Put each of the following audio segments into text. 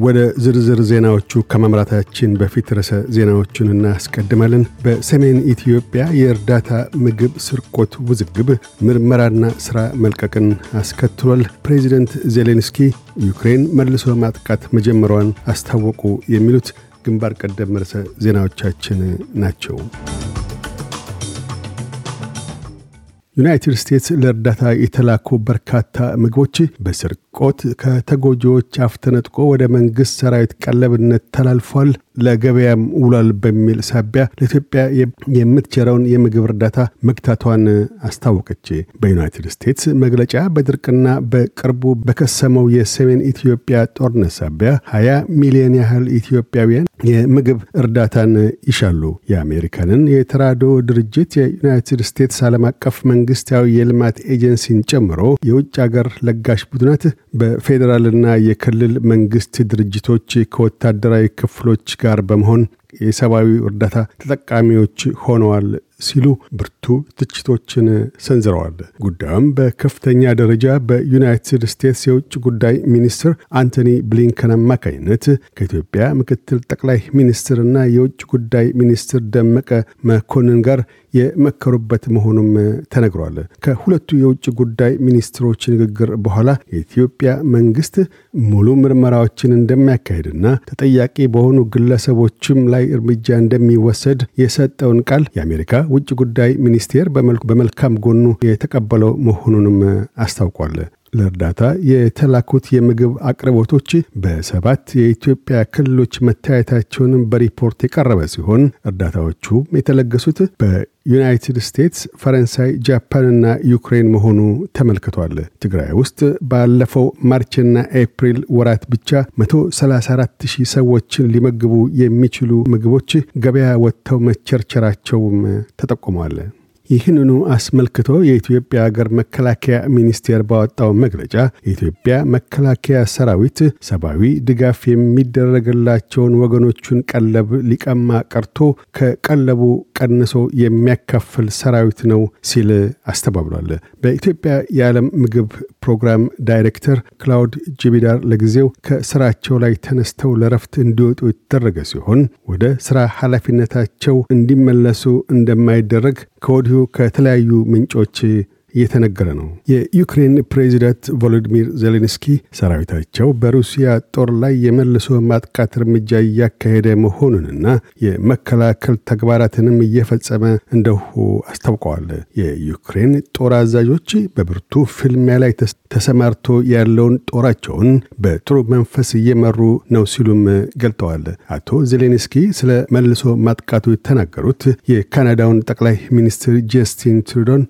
ወደ ዝርዝር ዜናዎቹ ከማምራታችን በፊት ርዕሰ ዜናዎቹን እናስቀድማለን። በሰሜን ኢትዮጵያ የእርዳታ ምግብ ስርቆት ውዝግብ ምርመራና ሥራ መልቀቅን አስከትሏል። ፕሬዚደንት ዜሌንስኪ ዩክሬን መልሶ ማጥቃት መጀመሯን አስታወቁ። የሚሉት ግንባር ቀደም ርዕሰ ዜናዎቻችን ናቸው። ዩናይትድ ስቴትስ ለእርዳታ የተላኩ በርካታ ምግቦች በስርቆት ከተጎጂዎች አፍ ተነጥቆ ወደ መንግሥት ሰራዊት ቀለብነት ተላልፏል፣ ለገበያም ውሏል በሚል ሳቢያ ለኢትዮጵያ የምትቸረውን የምግብ እርዳታ መግታቷን አስታወቀች። በዩናይትድ ስቴትስ መግለጫ በድርቅና በቅርቡ በከሰመው የሰሜን ኢትዮጵያ ጦርነት ሳቢያ 20 ሚሊዮን ያህል ኢትዮጵያውያን የምግብ እርዳታን ይሻሉ። የአሜሪካንን የተራድኦ ድርጅት የዩናይትድ ስቴትስ ዓለም አቀፍ መንግስታዊ የልማት ኤጀንሲን ጨምሮ የውጭ አገር ለጋሽ ቡድናት በፌዴራልና የክልል መንግስት ድርጅቶች ከወታደራዊ ክፍሎች ጋር በመሆን የሰብአዊ እርዳታ ተጠቃሚዎች ሆነዋል ሲሉ ብርቱ ትችቶችን ሰንዝረዋል። ጉዳዩም በከፍተኛ ደረጃ በዩናይትድ ስቴትስ የውጭ ጉዳይ ሚኒስትር አንቶኒ ብሊንከን አማካኝነት ከኢትዮጵያ ምክትል ጠቅላይ ሚኒስትርና የውጭ ጉዳይ ሚኒስትር ደመቀ መኮንን ጋር የመከሩበት መሆኑም ተነግሯል። ከሁለቱ የውጭ ጉዳይ ሚኒስትሮች ንግግር በኋላ የኢትዮጵያ መንግስት ሙሉ ምርመራዎችን እንደሚያካሄድና ተጠያቂ በሆኑ ግለሰቦችም ላይ እርምጃ እንደሚወሰድ የሰጠውን ቃል የአሜሪካ ውጭ ጉዳይ ሚኒስቴር በመልካም ጎኑ የተቀበለው መሆኑንም አስታውቋል። ለእርዳታ የተላኩት የምግብ አቅርቦቶች በሰባት የኢትዮጵያ ክልሎች መታየታቸውንም በሪፖርት የቀረበ ሲሆን እርዳታዎቹ የተለገሱት በዩናይትድ ስቴትስ፣ ፈረንሳይ፣ ጃፓንና ዩክሬን መሆኑ ተመልክቷል። ትግራይ ውስጥ ባለፈው ማርችና ኤፕሪል ወራት ብቻ 134 ሺህ ሰዎችን ሊመግቡ የሚችሉ ምግቦች ገበያ ወጥተው መቸርቸራቸውም ተጠቁሟል። ይህንኑ አስመልክቶ የኢትዮጵያ ሀገር መከላከያ ሚኒስቴር ባወጣው መግለጫ የኢትዮጵያ መከላከያ ሰራዊት ሰብአዊ ድጋፍ የሚደረግላቸውን ወገኖቹን ቀለብ ሊቀማ ቀርቶ ከቀለቡ ቀንሶ የሚያካፍል ሰራዊት ነው ሲል አስተባብሏል። በኢትዮጵያ የዓለም ምግብ ፕሮግራም ዳይሬክተር ክላውድ ጂቢዳር ለጊዜው ከስራቸው ላይ ተነስተው ለረፍት እንዲወጡ የተደረገ ሲሆን ወደ ስራ ኃላፊነታቸው እንዲመለሱ እንደማይደረግ ከወዲሁ ከተለያዩ ምንጮች እየተነገረ ነው። የዩክሬን ፕሬዚዳንት ቮሎዲሚር ዜሌንስኪ ሰራዊታቸው በሩሲያ ጦር ላይ የመልሶ ማጥቃት እርምጃ እያካሄደ መሆኑንና የመከላከል ተግባራትንም እየፈጸመ እንደሁ አስታውቀዋል። የዩክሬን ጦር አዛዦች በብርቱ ፍልሚያ ላይ ተሰማርቶ ያለውን ጦራቸውን በጥሩ መንፈስ እየመሩ ነው ሲሉም ገልጠዋል። አቶ ዜሌንስኪ ስለ መልሶ ማጥቃቱ የተናገሩት የካናዳውን ጠቅላይ ሚኒስትር ጀስቲን ትሩዶን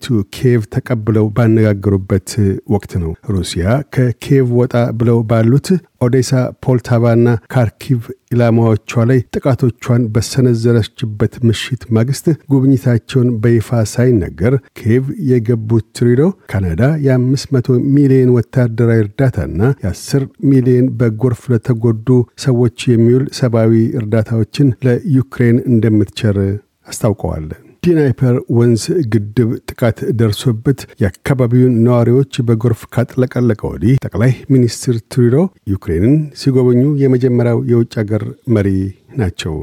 በመዲናይቱ ኪየቭ ተቀብለው ባነጋገሩበት ወቅት ነው። ሩሲያ ከኪየቭ ወጣ ብለው ባሉት ኦዴሳ፣ ፖልታቫና ካርኪቭ ኢላማዎቿ ላይ ጥቃቶቿን በሰነዘረችበት ምሽት ማግስት ጉብኝታቸውን በይፋ ሳይነገር ኪየቭ የገቡት ትሩዶ ካናዳ የ500 ሚሊዮን ወታደራዊ እርዳታና የ10 ሚሊዮን በጎርፍ ለተጎዱ ሰዎች የሚውል ሰብአዊ እርዳታዎችን ለዩክሬን እንደምትቸር አስታውቀዋል። ዲናይፐር ወንዝ ግድብ ጥቃት ደርሶበት የአካባቢውን ነዋሪዎች በጎርፍ ካጥለቀለቀ ወዲህ ጠቅላይ ሚኒስትር ትሩዶ ዩክሬንን ሲጎበኙ የመጀመሪያው የውጭ አገር መሪ ናቸው።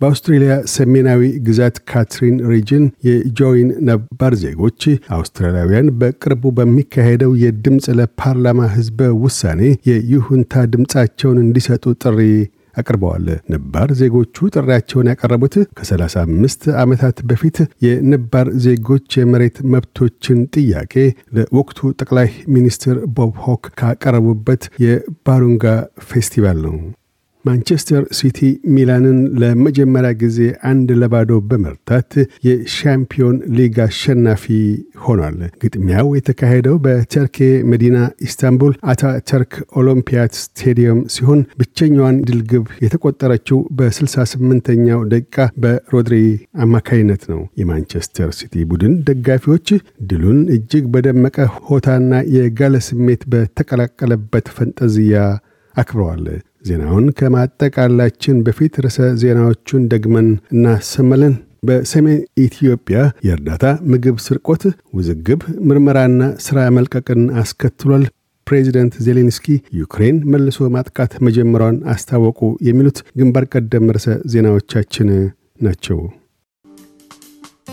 በአውስትሬልያ ሰሜናዊ ግዛት ካትሪን region የጃዎይን ነባር ዜጎች አውስትራሊያውያን በቅርቡ በሚካሄደው የድምፅ ለፓርላማ ህዝበ ውሳኔ የይሁንታ ድምፃቸውን እንዲሰጡ ጥሪ አቅርበዋል። ነባር ዜጎቹ ጥሪያቸውን ያቀረቡት ከ35 ዓመታት በፊት የነባር ዜጎች የመሬት መብቶችን ጥያቄ ለወቅቱ ጠቅላይ ሚኒስትር ቦብ ሆክ ካቀረቡበት የባሩንጋ ፌስቲቫል ነው። ማንቸስተር ሲቲ ሚላንን ለመጀመሪያ ጊዜ አንድ ለባዶ በመርታት የሻምፒዮን ሊግ አሸናፊ ሆኗል። ግጥሚያው የተካሄደው በቱርኪዬ መዲና ኢስታንቡል አታተርክ ኦሎምፒያት ስቴዲየም ሲሆን ብቸኛዋን ድል ግብ የተቆጠረችው በ68ኛው ደቂቃ በሮድሪ አማካይነት ነው። የማንቸስተር ሲቲ ቡድን ደጋፊዎች ድሉን እጅግ በደመቀ ሆታና የጋለ ስሜት በተቀላቀለበት ፈንጠዝያ አክብረዋል። ዜናውን ከማጠቃላችን በፊት ርዕሰ ዜናዎቹን ደግመን እናሰማለን። በሰሜን ኢትዮጵያ የእርዳታ ምግብ ስርቆት ውዝግብ ምርመራና ሥራ መልቀቅን አስከትሏል። ፕሬዚደንት ዜሌንስኪ ዩክሬን መልሶ ማጥቃት መጀመሯን አስታወቁ። የሚሉት ግንባር ቀደም ርዕሰ ዜናዎቻችን ናቸው።